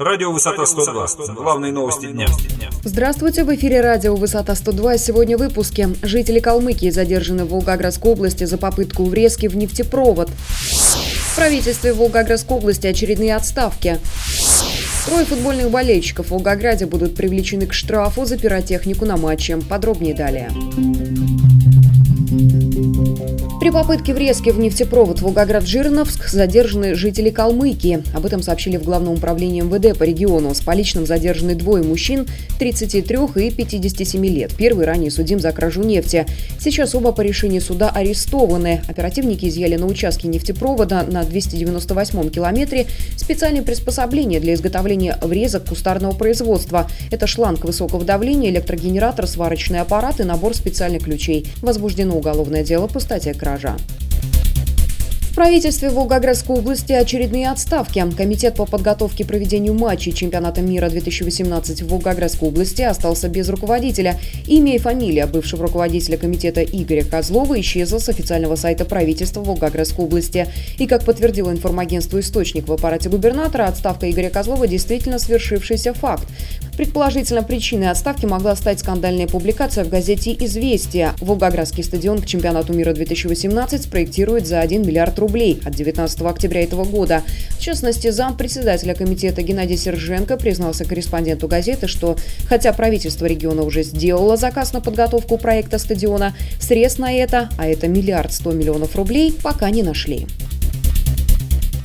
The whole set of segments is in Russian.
Радио «Высота 102». Главные новости дня. Здравствуйте, в эфире радио «Высота 102». Сегодня в выпуске. Жители Калмыкии задержаны в Волгоградской области за попытку врезки в нефтепровод. В правительстве Волгоградской области очередные отставки. Трое футбольных болельщиков в Волгограде будут привлечены к штрафу за пиротехнику на матче. Подробнее далее. При попытке врезки в нефтепровод Волгоград-Жирновск задержаны жители Калмыкии. Об этом сообщили в Главном управлении МВД по региону. С поличным задержаны двое мужчин 33 и 57 лет. Первый ранее судим за кражу нефти. Сейчас оба по решению суда арестованы. Оперативники изъяли на участке нефтепровода на 298 километре специальные приспособления для изготовления врезок кустарного производства. Это шланг высокого давления, электрогенератор, сварочный аппарат и набор специальных ключей. Возбуждено уголовное дело по статье «Кража» кража. Правительстве Волгоградской области очередные отставки. Комитет по подготовке и проведению матчей чемпионата мира 2018 в Волгоградской области остался без руководителя. Имя и фамилия бывшего руководителя комитета Игоря Козлова исчезла с официального сайта правительства Волгоградской области. И, как подтвердило информагентство «Источник» в аппарате губернатора, отставка Игоря Козлова действительно свершившийся факт. Предположительно, причиной отставки могла стать скандальная публикация в газете «Известия». Волгоградский стадион к чемпионату мира 2018 спроектирует за 1 миллиард рублей от 19 октября этого года. В частности, зам председателя комитета Геннадий Серженко признался корреспонденту газеты, что хотя правительство региона уже сделало заказ на подготовку проекта стадиона, средств на это, а это миллиард сто миллионов рублей, пока не нашли.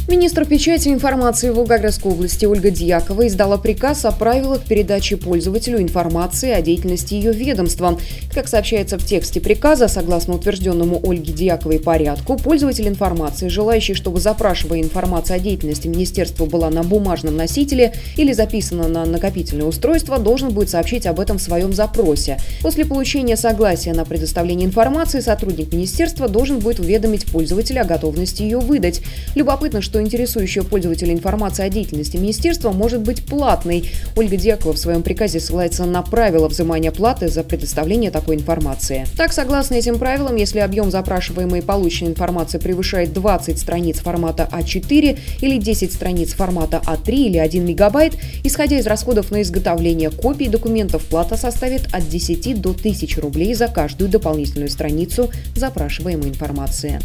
Министр печати и информации Волгоградской области Ольга Дьякова издала приказ о правилах передачи пользователю информации о деятельности ее ведомства. Как сообщается в тексте приказа, согласно утвержденному Ольге Дьяковой порядку, пользователь информации, желающий, чтобы запрашивая информация о деятельности министерства была на бумажном носителе или записана на накопительное устройство, должен будет сообщить об этом в своем запросе. После получения согласия на предоставление информации сотрудник министерства должен будет уведомить пользователя о готовности ее выдать. Любопытно, что что интересующая пользователя информация о деятельности министерства может быть платной. Ольга Дьякова в своем приказе ссылается на правила взимания платы за предоставление такой информации. Так, согласно этим правилам, если объем запрашиваемой и полученной информации превышает 20 страниц формата А4 или 10 страниц формата А3 или 1 мегабайт, исходя из расходов на изготовление копий документов, плата составит от 10 до 1000 рублей за каждую дополнительную страницу запрашиваемой информации.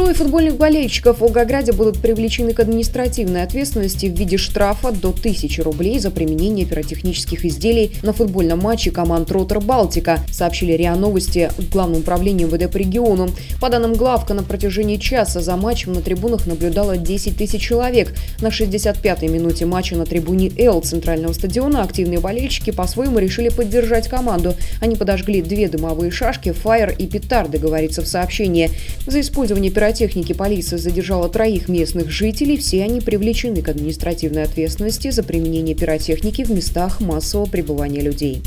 Трое футбольных болельщиков в Волгограде будут привлечены к административной ответственности в виде штрафа до 1000 рублей за применение пиротехнических изделий на футбольном матче команд «Ротор Балтика», сообщили РИА Новости в Главном управлении МВД по региону. По данным главка, на протяжении часа за матчем на трибунах наблюдало 10 тысяч человек. На 65-й минуте матча на трибуне «Л» центрального стадиона активные болельщики по-своему решили поддержать команду. Они подожгли две дымовые шашки, фаер и петарды, говорится в сообщении. За использование пиротехники полиция задержала троих местных жителей. Все они привлечены к административной ответственности за применение пиротехники в местах массового пребывания людей.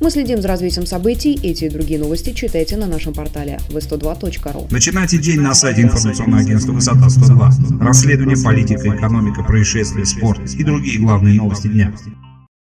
Мы следим за развитием событий. Эти и другие новости читайте на нашем портале v102.ru. Начинайте день на сайте информационного агентства «Высота 102». Расследование, политика, экономика, происшествия, спорт и другие главные новости дня.